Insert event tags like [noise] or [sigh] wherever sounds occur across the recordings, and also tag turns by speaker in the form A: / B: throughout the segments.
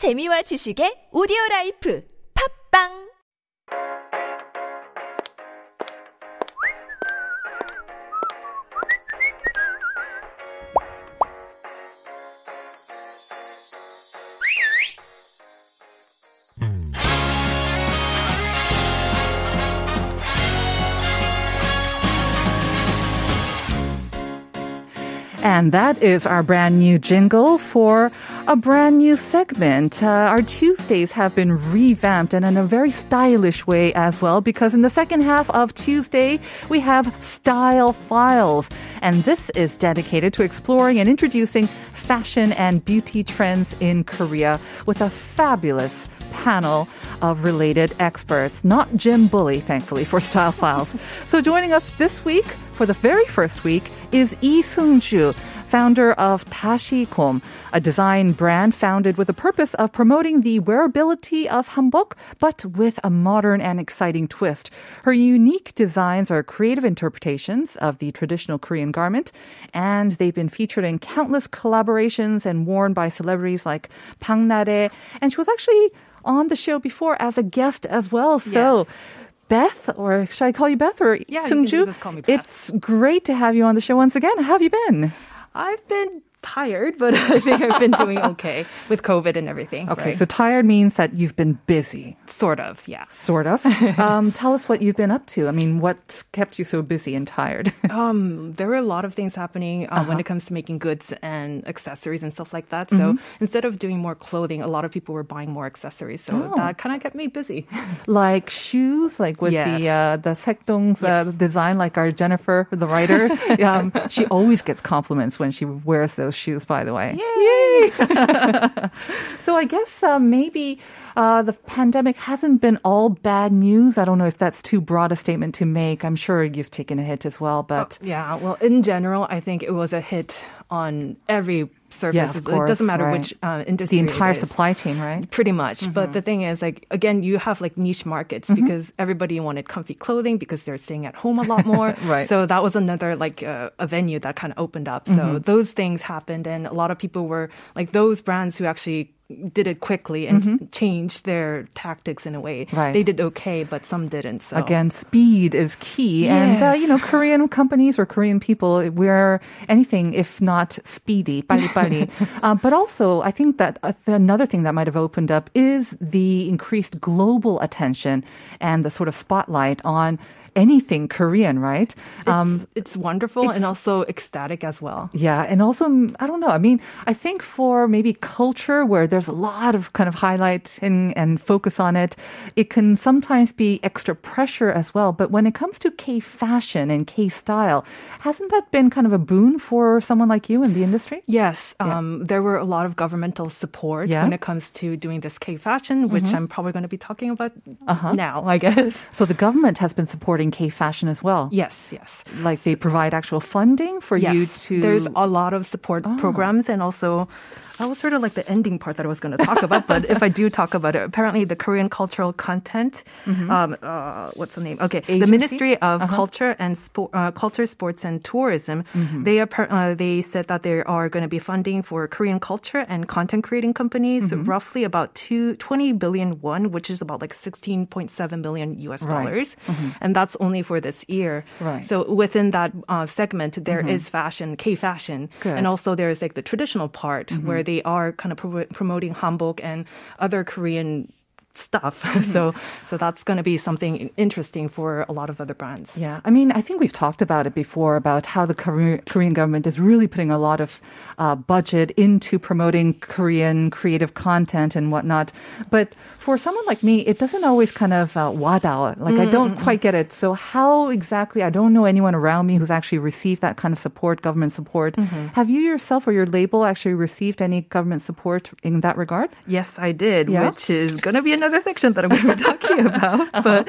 A: 재미와 지식의 오디오 라이프. 팝빵
B: And that is our brand new jingle for a brand new segment. Uh, our Tuesdays have been revamped and in a very stylish way as well because in the second half of Tuesday, we have Style Files. And this is dedicated to exploring and introducing fashion and beauty trends in Korea with a fabulous panel of related experts, not Jim Bully, thankfully, for Style Files. so joining us this week for the very first week is Lee Seung-ju, founder of Tashikom, a design brand founded with the purpose of promoting the wearability of hanbok, but with a modern and exciting twist. Her unique designs are creative interpretations of the traditional Korean garment, and they've been featured in countless collaborations and worn by celebrities like Park Na-rae, and she was actually on the show before as a guest as well. So.
C: Yes.
B: Beth, or should I call you Beth or
C: Yeah, you can just call me Beth.
B: It's great to have you on the show once again. How have you been?
C: I've been tired, but [laughs] I think I've been doing [laughs] okay with COVID and everything.
B: Okay,
C: right?
B: so tired means that you've been busy,
C: sort of, yeah.
B: sort of. [laughs] um, tell us what you've been up to. I mean, what's kept you so busy and tired?
C: Um, there were a lot of things happening uh, when
B: Uh-huh.
C: it comes to making goods and accessories and stuff like that. So
B: Mm-hmm.
C: instead of doing more clothing, a lot of people were buying more accessories. So
B: Oh.
C: that kind of kept me busy.
B: like shoes, like with the uh, the saekdong's uh, design, like our Jennifer, the writer. um, she always gets compliments when she wears those shoes. By the way,
C: Yay! [laughs]
B: So I guess uh, maybe uh, the pandemic hasn't been all bad news. I don't know if that's too broad a statement to make. I'm sure you've taken a hit as well, but
C: Yeah, well, in general, I think it was a hit on every surface.
B: Yeah, of
C: it doesn't matter
B: right.
C: which uh, industry.
B: the entire supply chain, right?
C: Pretty much. But the thing is, like, again, you have like niche markets because everybody wanted comfy clothing because they're staying at home a lot more. [laughs]
B: Right.
C: So that was another like uh, a venue that kind of opened up. So those things happened, and a lot of people were like those brands who actually did it quickly and changed their tactics in a way.
B: Right.
C: They did okay, but some didn't. So
B: Again, speed is key. And, uh,
C: Yes.
B: you know, Korean companies or Korean people, we're anything if not speedy, 빨리 [laughs] 빨리. uh, but also, I think that uh, another thing that might have opened up is the increased global attention and the sort of spotlight on anything Korean, right?
C: it's, it's wonderful
B: it's-
C: and also ecstatic as well.
B: Yeah, and also mm, I don't know. I mean, I think for maybe culture where there's a lot of kind of highlight and, focus on it, it can sometimes be extra pressure as well. But when it comes to K fashion and K style, hasn't that been kind of a boon for someone like you in the industry?
C: Yes, um, there were a lot of governmental support
B: Yeah.
C: when it comes to doing this K fashion, which I'm probably going to be talking about
B: Uh-huh.
C: now, I guess.
B: So the government has been supporting K fashion as well.
C: Yes, yes.
B: Like they provide actual funding for
C: Yes,
B: you to.
C: there's a lot of support programs, and also that was sort of like the ending part that I was going to talk about. but if I do talk about it, apparently the Korean Cultural Content, um, uh, what's the name? Okay,
B: Agency?
C: the Ministry of Culture and Sport, uh, Culture, Sports, and Tourism. They appar- uh, they said that they are going to be funding for Korean culture and content creating companies roughly about two, 20 billion won, which is about like 16.7 million US
B: Right.
C: dollars, and that's only for this year.
B: Right.
C: So within that uh, segment, there is fashion, K fashion, and also there's like the traditional part where they are kind of pro- promoting hanbok and other Korean stuff. [laughs] so so that's going to be something interesting for a lot of other brands.
B: Yeah, I mean, I think we've talked about it before about how the Korean, government is really putting a lot of uh, budget into promoting Korean creative content and whatnot. But for someone like me, it doesn't always kind of uh, wada. Like I don't quite get it. So how exactly? I don't know anyone around me who's actually received that kind of support, government support. Have you yourself or your label actually received any government support in that regard?
C: Yes, I did,
B: Yeah?
C: which is going to be another section that I'm going to be [laughs] talking about.
B: Uh-huh.
C: But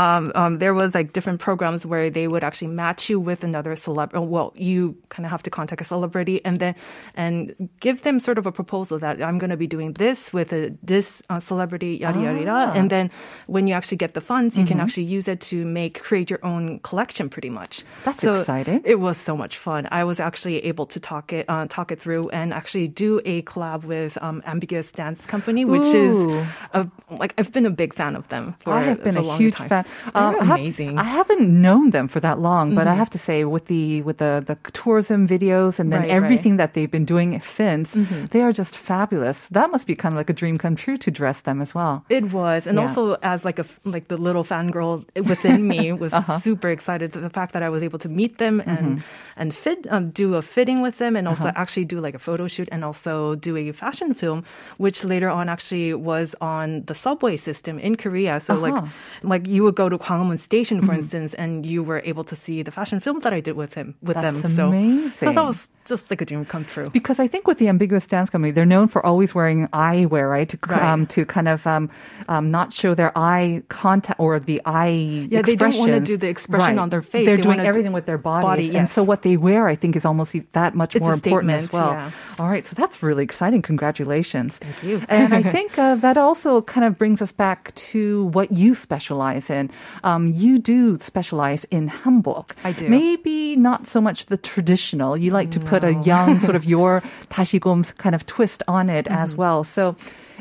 C: um, um, there was like different programs where they would actually match you with another celebrity. Well, you kind of have to contact a celebrity and then and give them sort of a proposal that I'm going to be doing this with a this uh, celebrity, yada yada yada.
B: Ah.
C: And then when you actually get the funds, you
B: Mm-hmm.
C: can actually use it to make create your own collection, pretty much.
B: That's so exciting.
C: It was so much fun. I was actually able to talk it uh, talk it through and actually do a collab with um, Ambiguous Dance Company, which
B: Ooh.
C: is a, like I've been a big fan of them. For
B: I have been
C: a,
B: huge
C: time.
B: fan.
C: They're
B: Um, I have
C: amazing.
B: Haven't known them for that long, but I have to say, with the with the the tourism videos and then
C: Right, right.
B: everything that they've been doing since, they are just fabulous. That must be kind of like a dream come true to dress them as well.
C: It was, and
B: Yeah.
C: also as like a like the little fangirl within me [laughs] was
B: Uh-huh.
C: super excited. The fact that I was able to meet them and
B: Mm-hmm.
C: and fit um, do a fitting with them, and also
B: Uh-huh.
C: actually do like a photo shoot, and also do a fashion film, which later on actually was on the subway system in Korea. So like
B: Uh-huh.
C: like you would go to Gwanghwamun Station,
B: Mm-hmm.
C: for instance, and you were able to see the fashion film that I did with him with
B: That's
C: them. So, so
B: amazing.
C: that was just like a dream come true.
B: Because I think with the ambiguous dance company, they're known for always wearing eyewear, right? To,
C: Right.
B: Um, to kind of um, um, not show their eye contact or the eye
C: Yeah, they don't wanna do the expression
B: Right.
C: on their face.
B: They're
C: They
B: doing
C: do-
B: everything with their bodies.
C: body,
B: And so what they wear, I think, is almost that much
C: It's
B: more important as well.
C: yeah.
B: All right. So that's really exciting. Congratulations.
C: Thank you.
B: and I think uh, that also kind of brings us back to what you specialize in. Um, you do specialize in hanbok.
C: I do.
B: Maybe not so much the traditional. You like to put a young sort of [laughs] your tashigum's kind of twist on it as
C: Mm-hmm.
B: well. So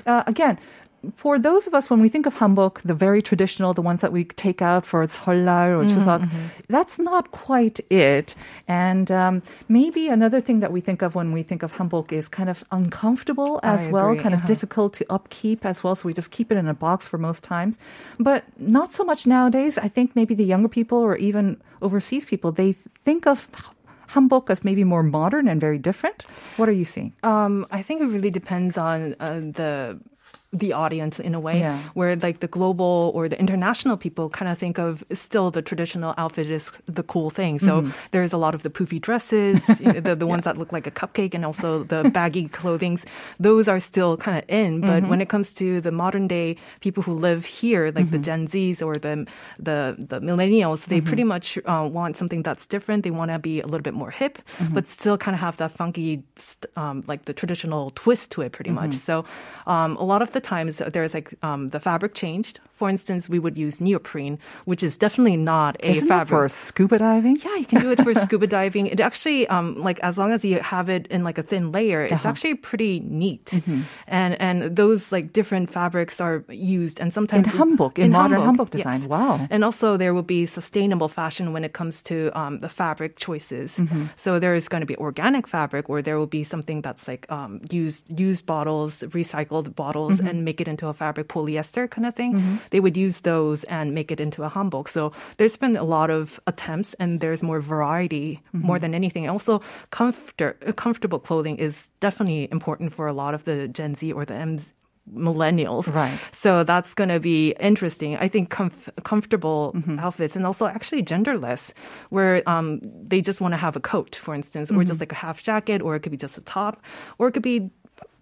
B: uh, again, for those of us, when we think of hanbok, the very traditional, the ones that we take out for Seollal or
C: Mm-hmm,
B: Chuseok, that's not quite it. And um, maybe another thing that we think of when we think of hanbok is kind of uncomfortable as
C: I
B: well,
C: agree,
B: kind of
C: uh-huh.
B: difficult to upkeep as well. So we just keep it in a box for most times. But not so much nowadays. I think maybe the younger people or even overseas people, they think of hanbok as maybe more modern and very different. What are you seeing?
C: Um, I think it really depends on uh, the the audience in a way
B: Yeah.
C: where like the global or the international people kind of think of still the traditional outfit is the cool thing so
B: Mm-hmm.
C: there's a lot of the poofy dresses [laughs] the, the ones that look like a cupcake and also the baggy [laughs] clothings those are still kind of in but
B: Mm-hmm.
C: when it comes to the modern day people who live here like
B: Mm-hmm.
C: the gen z's or the the, the millennials they pretty much uh, want something that's different they want to be a little bit more hip
B: Mm-hmm.
C: but still kind of have that funky um, like the traditional twist to it pretty much so um, a lot of the times uh, there's like um, the fabric changed for instance we would use neoprene which is definitely not a
B: Isn't
C: fabric
B: for scuba diving?
C: yeah, you can do it for [laughs] scuba diving. It actually, um, like as long as you have it in like a thin layer, it's
B: Uh-huh.
C: actually pretty neat.
B: Mm-hmm.
C: And and those like different fabrics are used, and sometimes
B: In hanbok, in modern hanbok design. Wow.
C: And also there will be sustainable fashion when it comes to um, the fabric choices.
B: Mm-hmm.
C: So there is going to be organic fabric, or there will be something that's like um, used used bottles, recycled bottles,
B: Mm-hmm.
C: And make it into a fabric polyester kind of thing. They would use those and make it into a hanbok. So there's been a lot of attempts, and there's more variety
B: Mm-hmm.
C: more than anything. Also, comfort, comfortable clothing is definitely important for a lot of the Gen Z or the M millennials.
B: Right.
C: So that's going to be interesting. I think comf- comfortable
B: Mm-hmm.
C: outfits and also actually genderless, where um, they just want to have a coat, for instance, or
B: Mm-hmm.
C: just like a half jacket, or it could be just a top, or it could be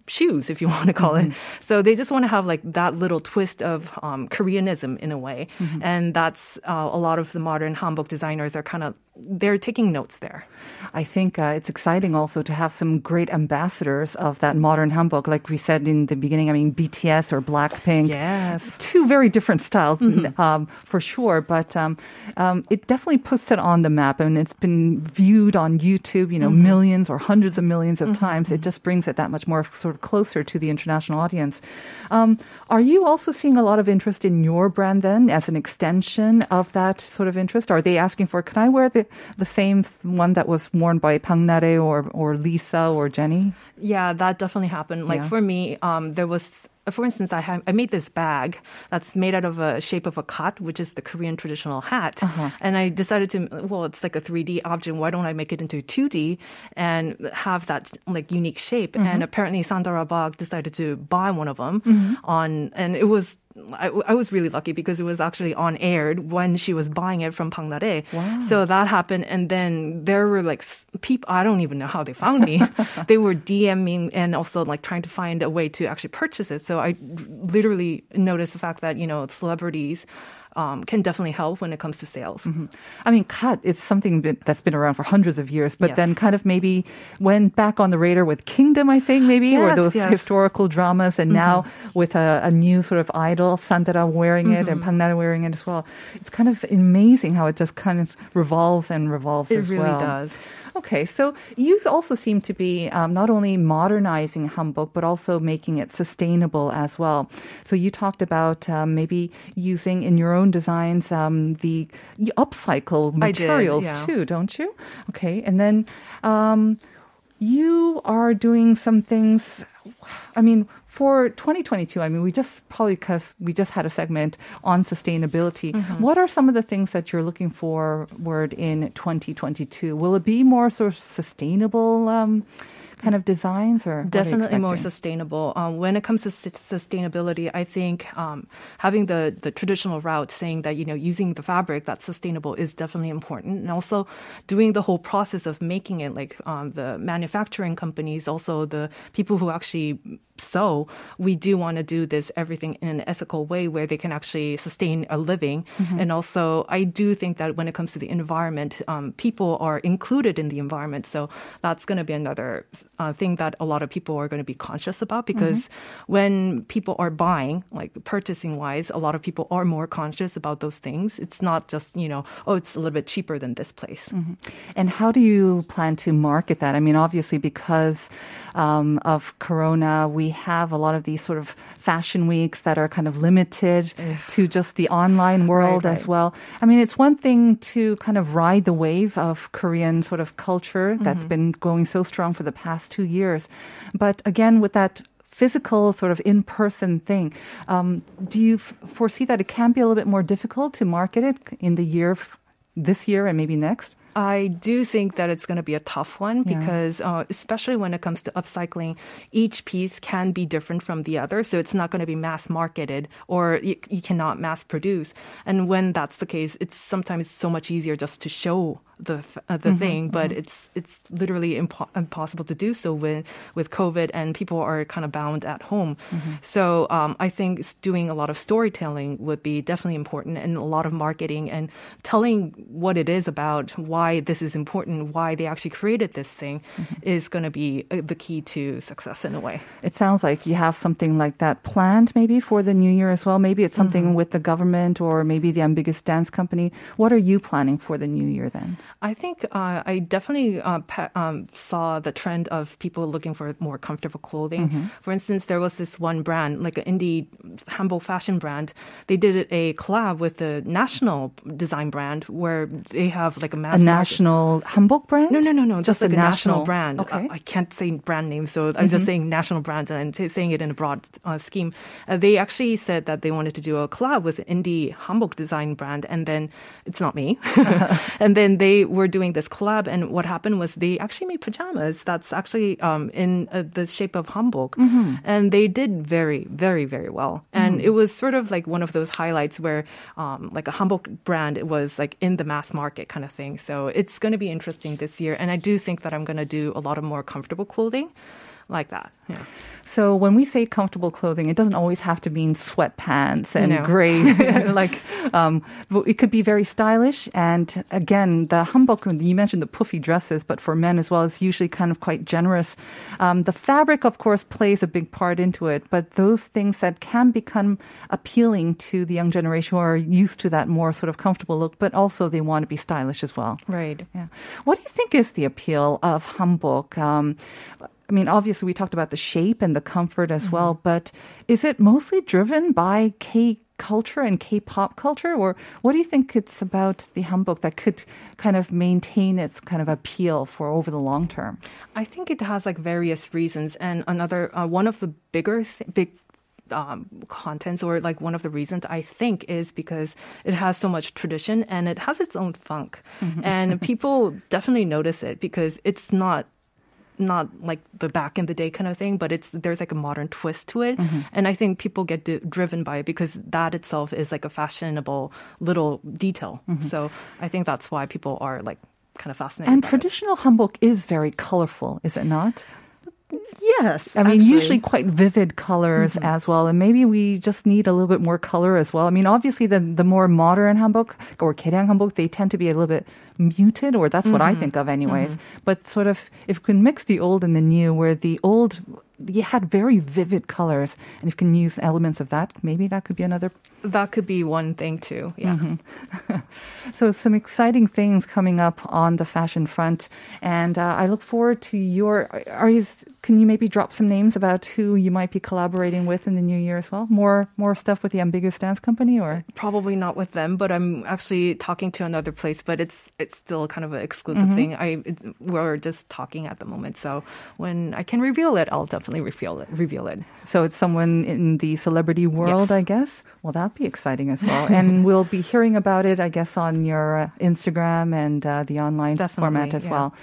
C: shoes if you [laughs] want to call
B: Mm-hmm.
C: it. So they just want to have like that little twist of um, Koreanism in a way,
B: Mm-hmm.
C: and that's uh, a lot of the modern hanbok designers are kind of they're taking notes there.
B: I think uh, it's exciting also to have some great ambassadors of that modern hanbok. Like we said in the beginning, I mean, BTS or Blackpink.
C: Yes.
B: Two very different styles, um, for sure. But um, um, it definitely puts it on the map. And it's been viewed on YouTube, you know, millions or hundreds of millions of times. It just brings it that much more sort of closer to the international audience. Um, are you also seeing a lot of interest in your brand then as an extension of that sort of interest? Are they asking for, can I wear the, the same one that was worn by Park Na-rae or, or Lisa or Jenny?
C: Yeah, that definitely happened. Like
B: Yeah.
C: for me, um, there was, for instance, I have I made this bag that's made out of a shape of a gat, which is the Korean traditional hat,
B: Uh-huh.
C: and I decided to, well, it's like a 3D object. Why don't I make it into 2D and have that like unique shape?
B: Mm-hmm.
C: And apparently, Sandara Park decided to buy one of them
B: Mm-hmm.
C: on, and it was I, I was really lucky because it was actually on aired when she was buying it from Park Na-rae.
B: Wow.
C: So that happened, and then there were like people. I don't even know how they found me. [laughs] they were DMing and also like trying to find a way to actually purchase it. So I literally noticed the fact that you know celebrities um, can definitely help when it comes to sales.
B: Mm-hmm. I mean, gat is something that's been around for hundreds of years, but
C: Yes.
B: then kind of maybe went back on the radar with Kingdom, I think, maybe, or those
C: yes. Mm-hmm.
B: historical dramas, and now with a, a new sort of idol, Sandra wearing it and
C: Mm-hmm.
B: Park Na-rae wearing it as well. It's kind of amazing how it just kind of revolves and revolves
C: It
B: as
C: really
B: well.
C: does.
B: Okay, so you also seem to be um, not only modernizing hanbok but also making it sustainable as well. So you talked about um, maybe using in your own designs um, the upcycle
C: I did,
B: materials
C: yeah.
B: too, don't you? Okay, and then um, you are doing some things. I mean, for 2022, I mean, we just probably because we just had a segment on sustainability.
C: Mm-hmm.
B: What are some of the things that you're looking forward in 2022? Will it be more sort of sustainable um, kind of designs, or
C: definitely more sustainable. Um, when it comes to sus- sustainability, I think um, having the the traditional route, saying that you know using the fabric that's sustainable is definitely important, and also doing the whole process of making it, like um, the manufacturing companies, also the people who actually sew. We do want to do this everything in an ethical way where they can actually sustain a living, and also I do think that when it comes to the environment, um, people are included in the environment, so that's going to be another uh, thing that a lot of people are going to be conscious about because when people are buying, like purchasing wise, a lot of people are more conscious about those things. It's not just, you know, oh, it's a little bit cheaper than this place.
B: And how do you plan to market that? I mean, obviously, because um, of Corona, we have a lot of these sort of fashion weeks that are kind of limited to just the online world
C: Right,
B: as well. I mean, it's one thing to kind of ride the wave of Korean sort of culture
C: Mm-hmm.
B: that's been going so strong for the past two years. But again, with that physical sort of in-person thing, um, do you f- foresee that it can be a little bit more difficult to market it in the year, f- this year and maybe next?
C: I do think that it's going to be a tough one
B: Yeah.
C: because, uh, especially when it comes to upcycling, each piece can be different from the other. So it's not going to be mass marketed or you, you cannot mass produce. And when that's the case, it's sometimes so much easier just to show the uh, the thing, but it's it's literally impo- impossible to do so with with COVID and people are kind of bound at home. So um, I think doing a lot of storytelling would be definitely important and a lot of marketing and telling what it is about, why this is important, why they actually created this thing, is going to be uh, the key to success in a way.
B: It sounds like you have something like that planned maybe for the new year as well. Maybe it's something with the government or maybe the ambiguous dance company. What are you planning for the new year then?
C: I think uh, I definitely uh, pa- um, saw the trend of people looking for more comfortable clothing. For instance, there was this one brand, like an indie hanbok fashion brand. They did a collab with the national design brand where they have like a mass
B: A
C: market-
B: national hanbok brand?
C: No, no, no, no. Just,
B: a
C: like a national,
B: national-
C: brand.
B: Okay. Mm-hmm.
C: Uh, I can't say brand name, so I'm just saying national brand and t- saying it in a broad uh, scheme. Uh, they actually said that they wanted to do a collab with an indie hanbok design brand, and then it's not me. [laughs] and then they were doing this collab, and what happened was they actually made pajamas that's actually um, in uh, the shape of hanbok,
B: Mm-hmm.
C: and they did very, very, very well. And it was sort of like one of those highlights where, um, like a hanbok brand, it was like in the mass market kind of thing. So it's going to be interesting this year, and I do think that I'm going to do a lot of more comfortable clothing like that. Yeah.
B: So when we say comfortable clothing, it doesn't always have to mean sweatpants and
C: No.
B: gray. [laughs] [laughs] like um, but it could be very stylish. And again, the hanbok you mentioned the puffy dresses, but for men as well, is usually kind of quite generous. Um, the fabric, of course, plays a big part into it. But those things that can become appealing to the young generation who are used to that more sort of comfortable look, but also they want to be stylish as well.
C: Right.
B: Yeah. What do you think is the appeal of hanbok? Um, I mean, obviously, we talked about the shape and the comfort as well, but is it mostly driven by K culture and K-pop culture, or what do you think it's about the hanbok that could kind of maintain its kind of appeal for over the long term?
C: I think it has like various reasons, and another uh, one of the bigger th- big um, contents or like one of the reasons I think is because it has so much tradition and it has its own funk, and people definitely notice it because it's not not like the back in the day kind of thing, but it's there's like a modern twist to it,
B: Mm-hmm.
C: and I think people get d- driven by it because that itself is like a fashionable little detail.
B: Mm-hmm.
C: So I think that's why people are like kind of fascinated.
B: And
C: by it.
B: traditional hanbok is very colorful, is it not?
C: Yes,
B: I mean,
C: actually. Mm-hmm.
B: usually quite vivid colors as well. And maybe we just need a little bit more color as well. I mean, obviously, the, the more modern hanbok or gaeryang hanbok, they tend to be a little bit muted, or that's what
C: Mm-hmm.
B: I think of, anyways. But sort of, if we can mix the old and the new, where the old you had very vivid colors, and if you can use elements of that, maybe that could be another
C: that could be one thing too. Yeah.
B: Mm-hmm. [laughs] So some exciting things coming up on the fashion front, and uh, I look forward to your. Are you? Can you maybe drop some names about who you might be collaborating with in the new year as well? More more stuff with the Ambiguous Dance Company, or
C: Probably not with them, but I'm actually talking to another place. But it's it's still kind of an exclusive
B: Mm-hmm.
C: thing. I it, we're just talking at the moment, so when I can reveal it, I'll definitely reveal it. Reveal it.
B: so it's someone in the celebrity world,
C: Yes.
B: I guess. Well, that'd be exciting as well, [laughs] and we'll be hearing about it, I guess, on your uh, Instagram and uh, the online
C: Definitely,
B: format as
C: yeah.
B: well.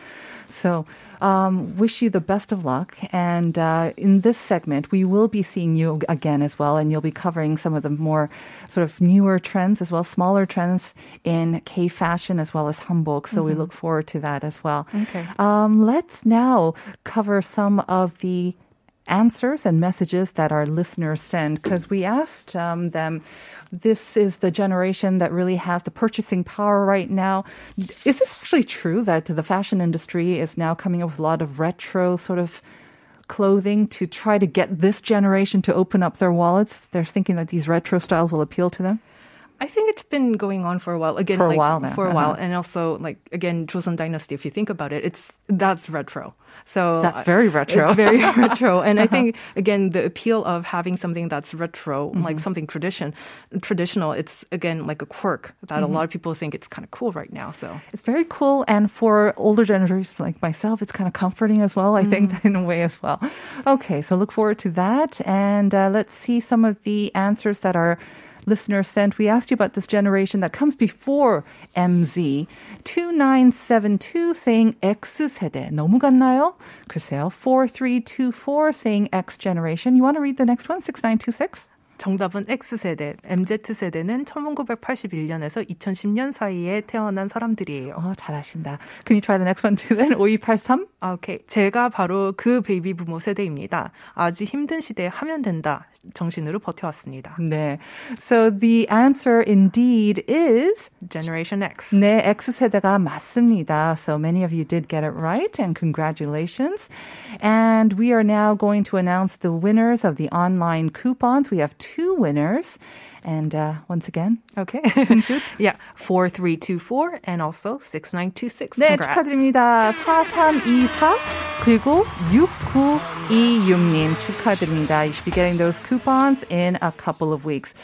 B: So, um, wish you the best of luck. And uh, in this segment, we will be seeing you again as well, and you'll be covering some of the more sort of newer trends as well, smaller trends in K fashion as well as hanbok. So we look forward to that as well.
C: Okay.
B: Um, let's now cover some of the answers and messages that our listeners send because we asked um, them this is the generation that really has the purchasing power right now. Is this actually true that the fashion industry is now coming up with a lot of retro sort of clothing to try to get this generation to open up their wallets? They're thinking that these retro styles will appeal to them
C: I think it's been going on for a while. Again,
B: For a
C: like,
B: while now,
C: For a while,
B: uh-huh.
C: and also like again, Joseon Dynasty. If you think about it, it's that's retro. So
B: That's
C: uh,
B: very retro.
C: It's very [laughs] retro, and I think again the appeal of having something that's retro,
B: Mm-hmm.
C: like something tradition, traditional. It's again like a quirk that
B: Mm-hmm.
C: a lot of people think it's kind of cool right now. So
B: It's very cool. And for older generations like myself, it's kind of comforting as well, I think, [laughs] in a way as well. Okay, so look forward to that. And uh, let's see some of the answers that our listeners sent. We asked you about this generation that comes before MZ. 2972 saying X세대. 너무 같나요? 글쎄요. 4324 saying X generation. You want to read the next one? 6926?
C: 정답은 X세대, MZ세대는 1981년에서 2010년 사이에 태어난 사람들이에요.
B: 어, 잘하신다. Can you try the next one too then? 5283?
C: 아, 오케이. 제가 바로 그 베이비 부모 세대입니다. 아주 힘든 시대에 하면 된다 정신으로 버텨왔습니다.
B: 네. So the answer indeed is
C: Generation X.
B: 네, X세대가 맞습니다. So many of you did get it right and congratulations. And we are now going to announce the winners of the online coupons. We have two winners. And uh, once again,
C: Okay. [laughs] yeah. 4324 and also 6926.
B: 네,
C: Congrats.
B: 축하드립니다. 4324 그리고 6926님 축하드립니다. You should be getting those coupons in a couple of weeks.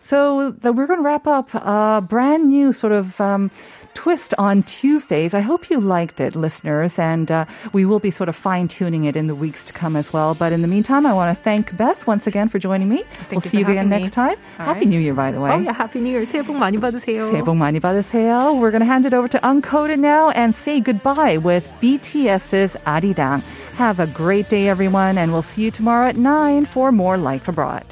B: So the, we're going to wrap up a brand new sort of um, twist on Tuesdays. I hope you liked it, listeners, and uh, we will be sort of fine tuning it in the weeks to come as well. But in the meantime, I want to thank Beth once again for joining me. we'll
C: you
B: see you
C: for
B: again
C: having
B: next
C: me.
B: time.
C: All
B: Happy
C: right.
B: New Year, by the way.
C: Oh, yeah. Happy New Year. 새해 복 많이 받으세요.
B: 새해 복 많이 받으세요. We're going to hand it over to Uncoded now and say goodbye with BTS's 아리랑. Have a great day, everyone, and we'll see you tomorrow at 9 for more Life Abroad.